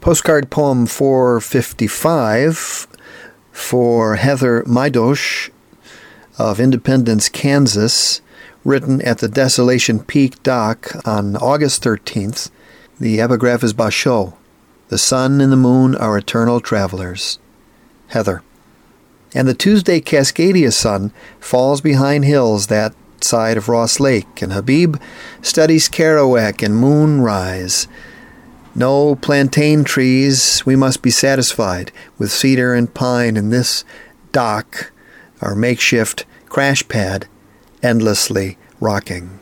Postcard poem 455 for Heather Mydosh of Independence, Kansas, written at the Desolation Peak dock on August 13th. The epigraph is Basho. The sun and the moon are eternal travelers. Heather. And the Tuesday Cascadia sun falls behind hills that side of Ross Lake, and Habib studies Kerouac and moonrise. No plantain trees, we must be satisfied with cedar and pine in this dock, our makeshift crash pad, endlessly rocking.